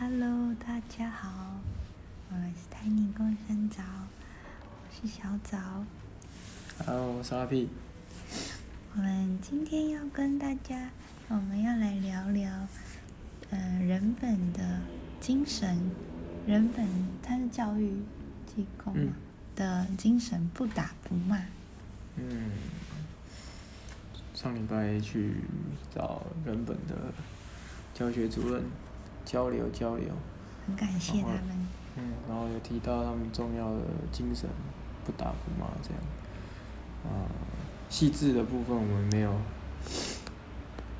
Hello，大家好，我是台宁共生藻，我是小枣。Hello，我是阿屁。我们今天要跟大家，我们要来聊聊，呃，人本的精神，人本它是教育机构嘛、嗯的精神，不打不骂。嗯，上礼拜去找人本的教学主任交流交流，很感谢他们。嗯，然后有提到他们重要的精神，不打不骂这样。啊、细致的部分我们没有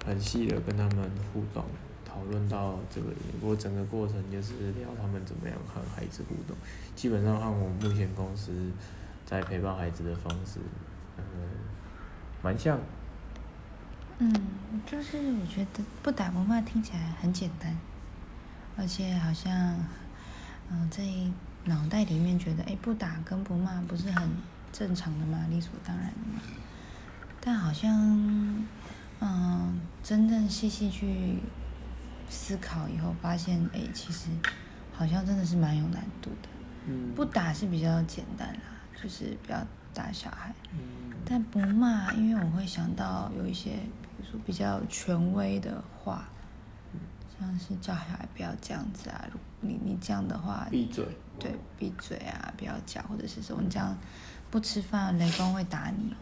很细的跟他们互动，讨论到这个里面。不过整个过程就是聊他们怎么样和孩子互动，基本上和我们目前公司在陪伴孩子的方式，嗯，蛮像。嗯，就是我觉得不打不骂听起来很简单，而且好像，嗯、在脑袋里面觉得，哎，不打跟不骂不是很正常的吗？理所当然的吗？但好像，嗯、真正细细去思考以后，发现，哎，其实好像真的是蛮有难度的。嗯，不打是比较简单啦，就是不要打小孩。嗯，但不骂，因为我会想到有一些，比如说比较权威的话，像是叫小孩不要这样子啊，如你你这样的话，闭嘴。对，闭嘴啊，不要讲，或者是说你这样不吃饭，雷公会打你哦。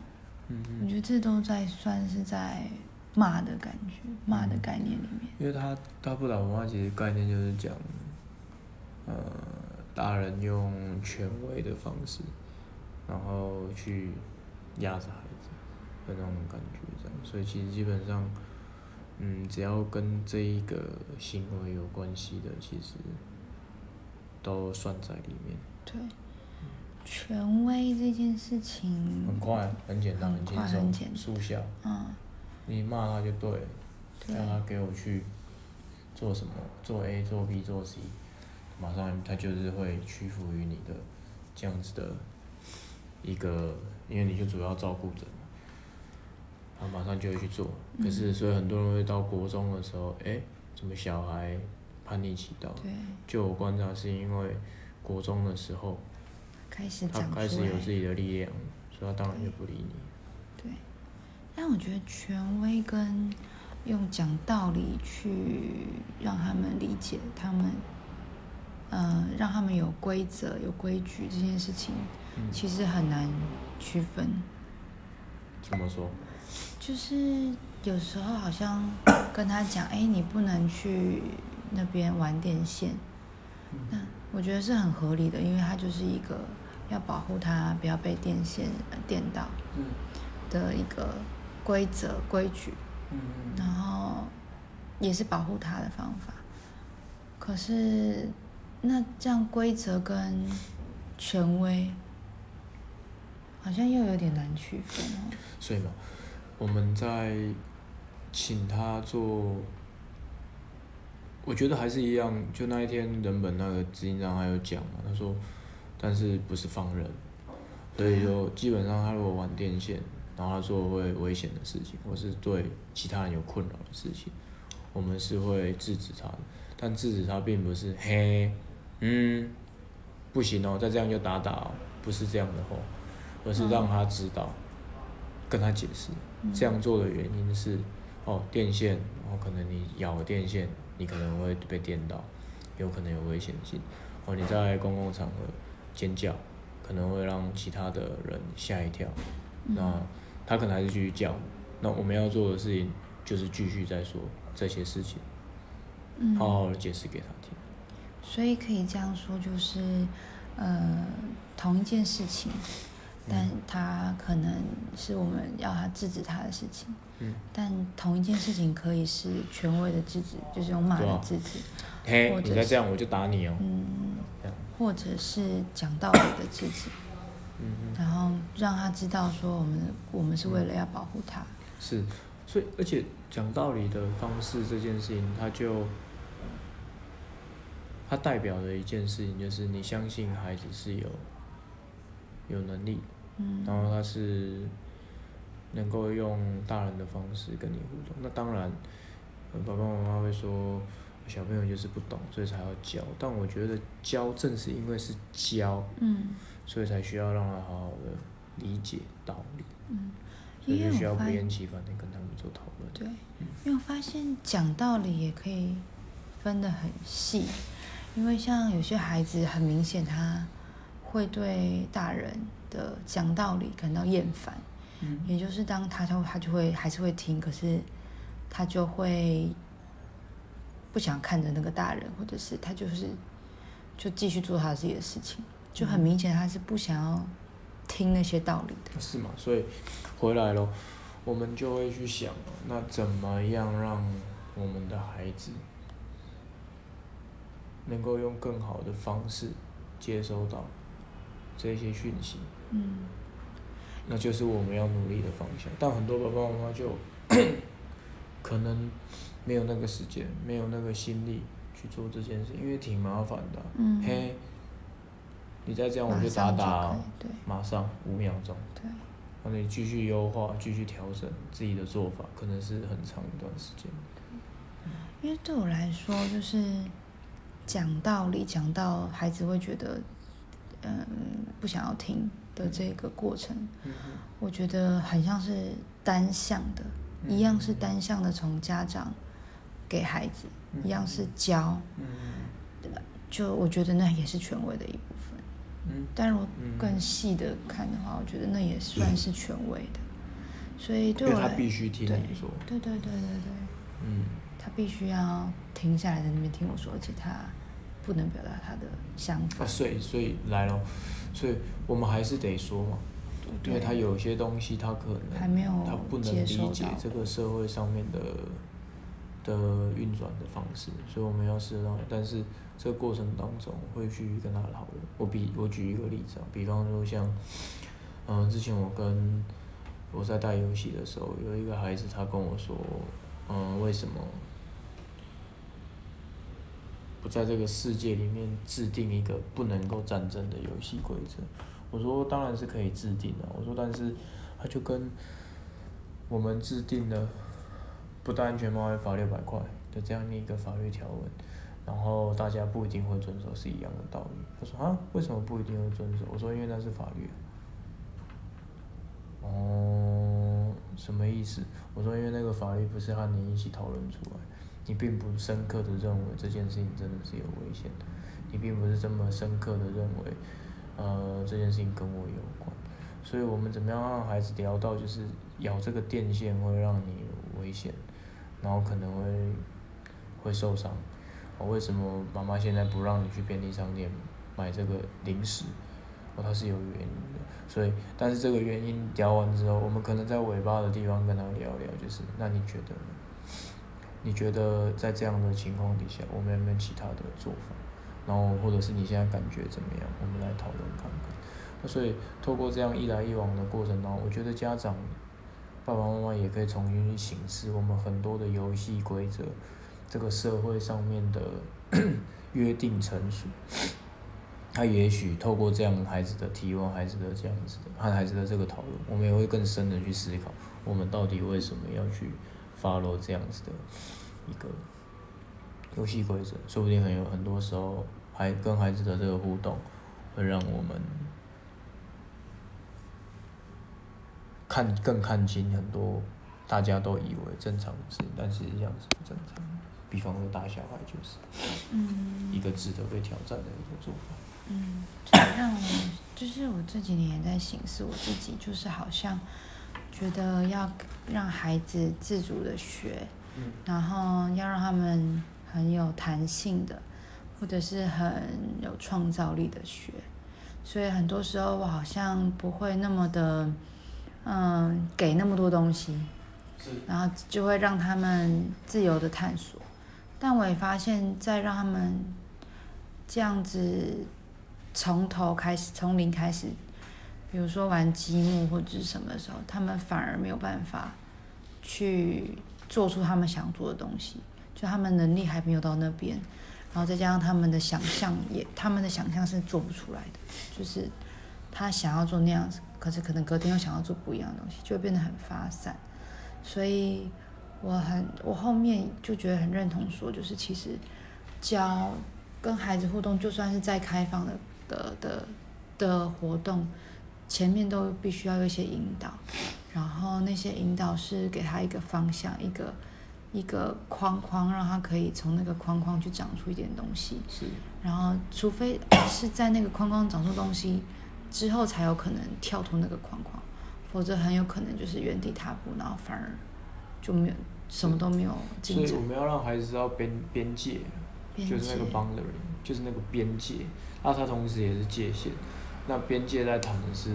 嗯我觉得这都在算是在骂的感觉，骂的概念里面。因为他他不打不骂，其实概念就是讲，呃，大人用权威的方式，然后去压着孩子的那种感觉，这样。所以其实基本上，嗯，只要跟这一个行为有关系的，其实都算在里面。对，权威这件事情，很快，很简单，很轻松速效。嗯，你骂他就对了，对。让他给我去做什么，做 A 做 B 做 C，马上他就是会屈服于你的这样子的一个，因为你就主要照顾者嘛，他马上就会去做。可是所以很多人会到国中的时候，哎、怎么小孩叛逆期到？对，就我观察是因为国中的时候，开始他长出来开始有自己的力量，所以他当然就不理你。对，但我觉得权威跟用讲道理去让他们理解他们，呃，让他们有规则、有规矩这件事情，嗯其实很难区分。怎么说？就是有时候好像跟他讲，哎，你不能去那边玩电线，那我觉得是很合理的，因为他就是一个要保护他不要被电线呃电到嗯的一个规则规矩。嗯然后也是保护他的方法。可是那这样规则跟权威好像又有点难区分哦。所以嘛，我们在请他做，我觉得还是一样。就那一天人本那个执行长还有讲嘛，他说，但是不是放任，所以就基本上他如果玩电线，然后他做会危险的事情，或是对其他人有困扰的事情，我们是会制止他的。但制止他并不是嘿，嗯，不行哦，再这样就打打，不是这样的话，而是让他知道。跟他解释，这样做的原因是，哦，电线，然后可能你咬了电线，你可能会被电到，有可能有危险性。哦，你在公共场合尖叫，可能会让其他的人吓一跳。那他可能还是继续叫。那我们要做的事情就是继续在说这些事情，嗯，好好的解释给他听。所以可以这样说，就是呃，同一件事情，但他可能是我们要他制止他的事情，嗯，但同一件事情可以是权威的制止，就是用骂的制止，嘿你再这样我就打你哦。嗯，或者是讲道理的制止。嗯嗯。然后让他知道说我们我们是为了要保护他。是，所以而且讲道理的方式这件事情，它就它代表的一件事情就是你相信孩子是有有能力，嗯然后他是能够用大人的方式跟你互动。那当然，呃爸爸妈妈会说，小朋友就是不懂，所以才要教。但我觉得教正是因为是教，嗯所以才需要让他好好的理解道理，嗯，所以就需要不厌其烦的跟他们做讨论。对，因为我发现讲道理也可以分得很细，因为像有些孩子很明显他会对大人的讲道理感到厌烦，嗯也就是当他他他就会还是会听，可是他就会不想看着那个大人，或者是他就是就继续做他自己的事情，就很明显他是不想要听那些道理的。是嘛？所以回来咯，我们就会去想，那怎么样让我们的孩子能够用更好的方式接收到这些讯息，嗯那就是我们要努力的方向。但很多爸爸妈妈就 可能没有那个时间，没有那个心力去做这件事，因为挺麻烦的啊、嗯嘿，你再这样我就打打对马上五秒钟。对。那你继续优化，继续调整自己的做法，可能是很长一段时间。因为对我来说，就是讲道理讲到孩子会觉得，嗯，不想要听的这个过程，嗯我觉得很像是单向的，嗯一样是单向的从家长给孩子，嗯一样是教，嗯就我觉得那也是权威的一部分。嗯。但如果嗯更细的看的话，我觉得那也算。是权威的。所以对我来，他必须听你说对对对对对。嗯，他必须要停下来在那边听我说，而且他不能表达他的想法。啊，所以所以来了，所以我们还是得说嘛，因为他有些东西他可能还没有他不能理解这个社会上面的的运转的方式，所以我们要适当，但是这个过程当中会去跟他讨论。我比我举一个例子啊，比方说像，嗯、之前我跟我在带游戏的时候，有一个孩子他跟我说，嗯、为什么不在这个世界里面制定一个不能够战争的游戏规则？我说当然是可以制定的，我说但是他就跟我们制定了不戴安全帽会罚六百块的这样的一个法律条文，然后大家不一定会遵守是一样的道理。他说啊，为什么不一定会遵守？我说因为那是法律。哦，什么意思？我说因为那个法律不是和你一起讨论出来，你并不深刻的认为这件事情真的是有危险的，你并不是这么深刻的认为，呃，这件事情跟我有关。所以我们怎么样让孩子聊到，就是咬这个电线会让你危险，然后可能会会受伤。哦，为什么妈妈现在不让你去便利商店买这个零食？哦，它是有原因的。所以，但是这个原因聊完之后，我们可能在尾巴的地方跟他聊聊，就是那你觉得呢？你觉得在这样的情况底下，我们有没有其他的做法？然后，或者是你现在感觉怎么样？我们来讨论看看。那所以，透过这样一来一往的过程当中，我觉得家长、爸爸妈妈也可以重新去审视我们很多的游戏规则，这个社会上面的 约定成熟。他也许透过这样孩子的提问，孩子的这样子的和孩子的这个讨论，我们也会更深的去思考，我们到底为什么要去 follow 这样子的一个游戏规则？说不定很有很多时候，还跟孩子的这个互动，会让我们看更看清很多大家都以为正常的事情，但实际上是不正常的。比方说打小孩就是嗯一个值得被挑战的一个做法。嗯，这让我就是我这几年也在醒思我自己，就是好像觉得要让孩子自主的学，嗯然后要让他们很有弹性的，或者是很有创造力的学。所以很多时候我好像不会那么的，嗯，给那么多东西，是然后就会让他们自由的探索。但我也发现，在让他们这样子从头开始，从零开始，比如说玩积木或者是什么时候，他们反而没有办法去做出他们想做的东西，就他们能力还没有到那边，然后再加上他们的想象也，他们的想象是做不出来的，就是他想要做那样子，可是可能隔天又想要做不一样的东西，就会变得很发散。所以我很我后面就觉得很认同说，就是其实教跟孩子互动，就算是再开放的的的的活动，前面都必须要有一些引导，然后那些引导是给他一个方向，一个一个框框，让他可以从那个框框去长出一点东西。是，然后除非是在那个框框长出东西之后，才有可能跳出那个框框，否则很有可能就是原地踏步，然后反而就没有什么都没有进展所以我。们要让孩子知道边边界，就是那个界 boundary，就是那个边界，那它同时也是界限。那边界在谈的是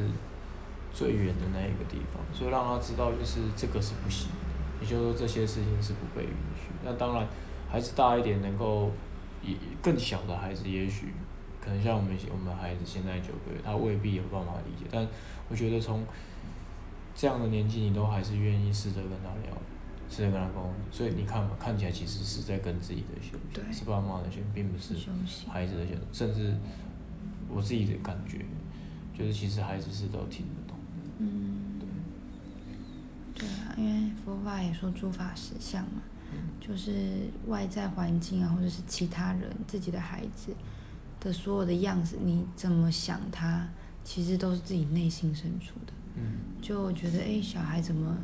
最远的那一个地方，所以让他知道就是这个是不行的，也就是说这些事情是不被允许。那当然，孩子大一点能够，也更小的孩子也许可能像我们我们孩子现在九个月，他未必有办法理解，但我觉得从这样的年纪，你都还是愿意试着跟他聊，试着跟他沟通，所以你看嘛，看起来其实是在跟自己的选择，是爸妈的选择，并不是孩子的选择，甚至我自己的感觉，就是其实孩子是都听得懂的，嗯，对，对。啊，因为佛法也说诸法实相嘛，嗯。就是外在环境啊，或者是其他人、自己的孩子的所有的样子，你怎么想他，其实都是自己内心深处的。嗯。就我觉得，哎，小孩怎么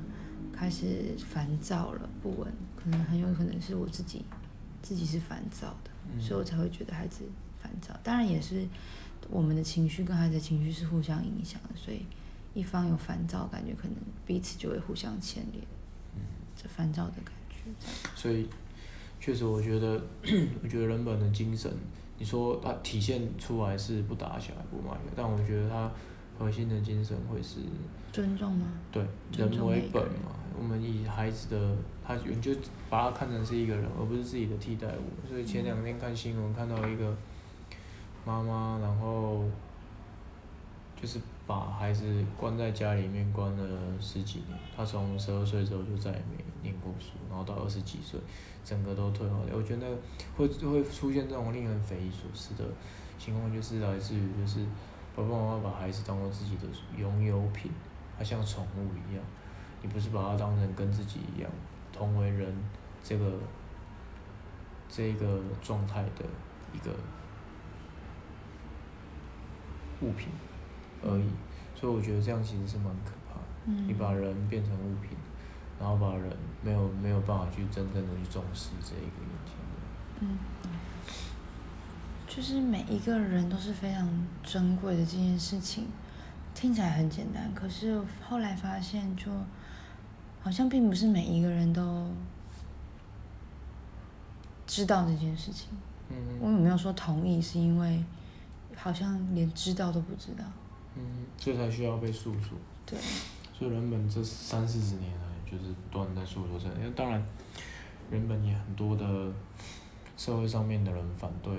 开始烦躁了、不稳，可能很有可能是我自己自己是烦躁的，嗯。所以我才会觉得孩子烦躁。当然也是我们的情绪跟孩子的情绪是互相影响的，所以一方有烦躁感觉，可能彼此就会互相牵连，嗯，这烦躁的感觉。所以确实我觉得，我觉得人本的精神，你说它体现出来是不打小孩不骂小孩，但我觉得它核心的精神会是尊重吗？对人为本嘛，我们以孩子的他，你就把他看成是一个人，而不是自己的替代物。所以前两天看新闻看到一个妈妈，然后就是把孩子关在家里面关了十几年，他从十二岁之后就再也没念过书，然后到二十几岁，整个都退化掉。我觉得会会出现这种令人匪夷所思的情况，就是来自于就是爸爸妈妈把孩子当做自己的拥有品，他像宠物一样，你不是把他当成跟自己一样同为人这个这个状态的一个物品而已，所以我觉得这样其实是蛮可怕的。嗯你把人变成物品，然后把人没有没有办法去真正的去重视这一个眼前的人。嗯，就是每一个人都是非常珍贵的这件事情，听起来很简单，可是后来发现就，好像并不是每一个人都知道这件事情。嗯我有没有说同意？是因为好像连知道都不知道。嗯，这才需要被诉说。对，所以人本这三四十年来就是不断地在诉说这个，因为当然人本也很多的社会上面的人反对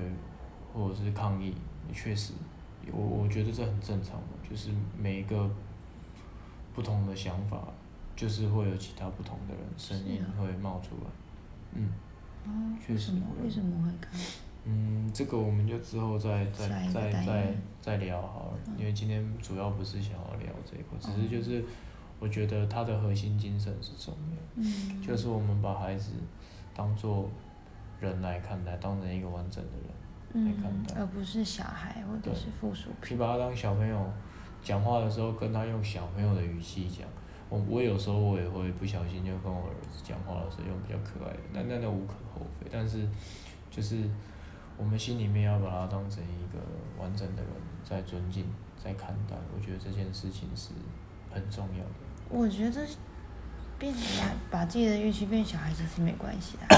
或者是抗议，也确实，我我觉得这很正常嘛，就是每一个不同的想法，就是会有其他不同的人声音会冒出来，嗯哦，确实为什么会为什么会看？嗯，这个我们就之后再再再再再聊好了，嗯因为今天主要不是想要聊这个，只是哦就是我觉得他的核心精神是重要，嗯，就是我们把孩子当做人来看待，当成一个完整的人来看嗯，待。而不是小孩或者是附属你品。把他当小朋友，讲话的时候跟他用小朋友的语气讲。我我有时候我也会不小心就跟我儿子讲话的时候用比较可爱的，那那那无可厚非。但是就是我们心里面要把他当成一个完整的人，在尊敬，在看待。我觉得这件事情是很重要的。我觉得变把把自己的预期变小孩其实没关系的，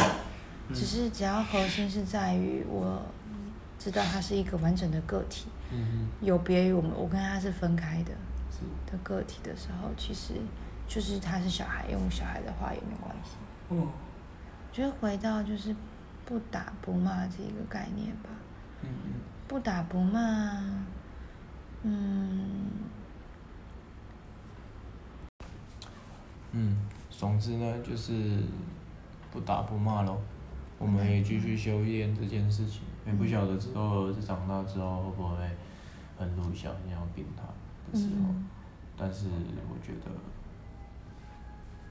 嗯只是只要核心是在于我知道他是一个完整的个体，嗯有别于我们我跟他是分开的的个体的时候，其实就是他是小孩，用小孩的话也没关系。嗯，我觉得回到就是不打不骂这个概念吧，嗯嗯。不打不骂，嗯，嗯，总之呢，就是不打不骂咯。我们也继续修炼这件事情，也不晓得之后儿子长大之后会不会很鲁小心要扁他的时候，嗯。但是我觉得，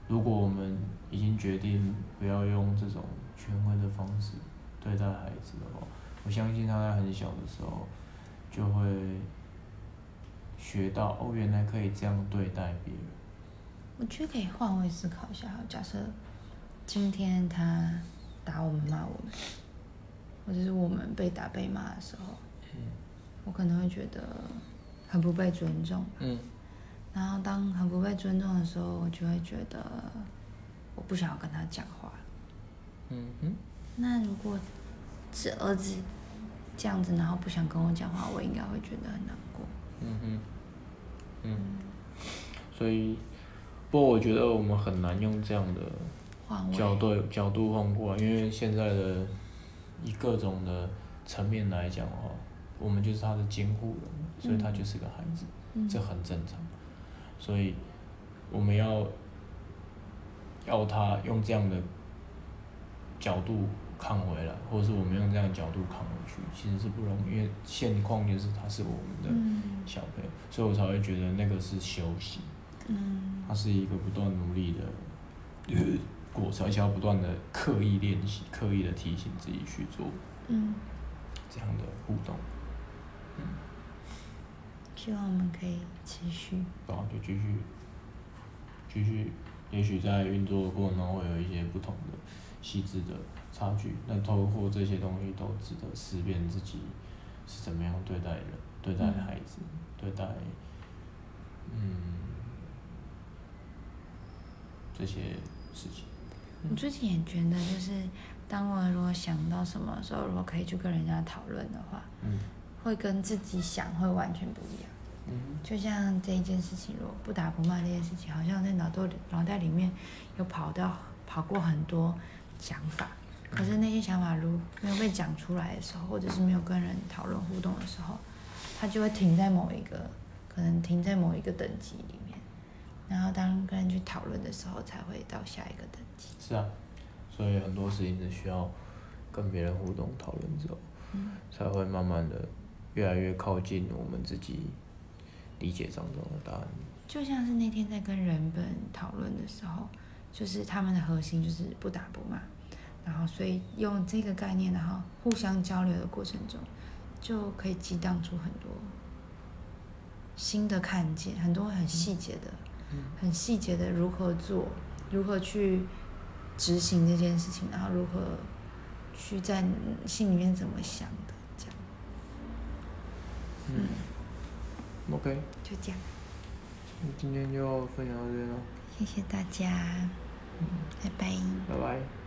如果我们已经决定不要用这种权威的方式对待孩子的话，我相信他在很小的时候就会学到哦，原来可以这样对待别人。我觉得可以换位思考一下，假设今天他打我们、骂我们，或者是我们被打被骂的时候，嗯我可能会觉得很不被尊重。嗯然后当很不被尊重的时候，我就会觉得我不想要跟他讲话。嗯哼那如果是儿子这样子，然后不想跟我讲话，我应该会觉得很难过。嗯哼嗯，所以，不过我觉得我们很难用这样的。角度角度换过来，因为现在的以各种的层面来讲的话，我们就是他的监护人，所以他就是个孩子，嗯这很正常。所以我们要要他用这样的角度看回来，或者是我们用这样的角度看回去，其实是不容易，因为现况就是他是我们的嗯小朋友，所以我才会觉得那个是休息。嗯它是一个不断努力的呃 过程，而且要不断的刻意练习、刻意的提醒自己去做嗯，这样的互动，嗯希望我们可以持续。然后就继续继续，也许在运作的过程中会有一些不同的细致的差距，那透过这些东西都值得思辨自己是怎么样对待人、对待孩子、对待嗯这些事情。我最近也觉得，就是当我如果想到什么的时候，如果可以去跟人家讨论的话，嗯会跟自己想会完全不一样。嗯就像这一件事情，如果不打不骂这件事情，好像在脑袋里脑袋里面有跑掉跑过很多想法，可是那些想法如没有被讲出来的时候，或者是没有跟人讨论互动的时候，它就会停在某一个，可能停在某一个等级里面，然后当跟人去讨论的时候，才会到下一个等级。是啊，所以很多事情是需要跟别人互动讨论之后，才会慢慢的越来越靠近我们自己理解当中的答案。就像是那天在跟人本讨论的时候，就是他们的核心就是不打不骂，然后所以用这个概念，然后互相交流的过程中，就可以激荡出很多新的看见，很多很细节的、很细节的如何做，如何去执行这件事情，然后如何去在心里面怎么想的，这样。嗯，OK，就这样，那今天就分享到这边了，谢谢大家，拜拜。拜拜。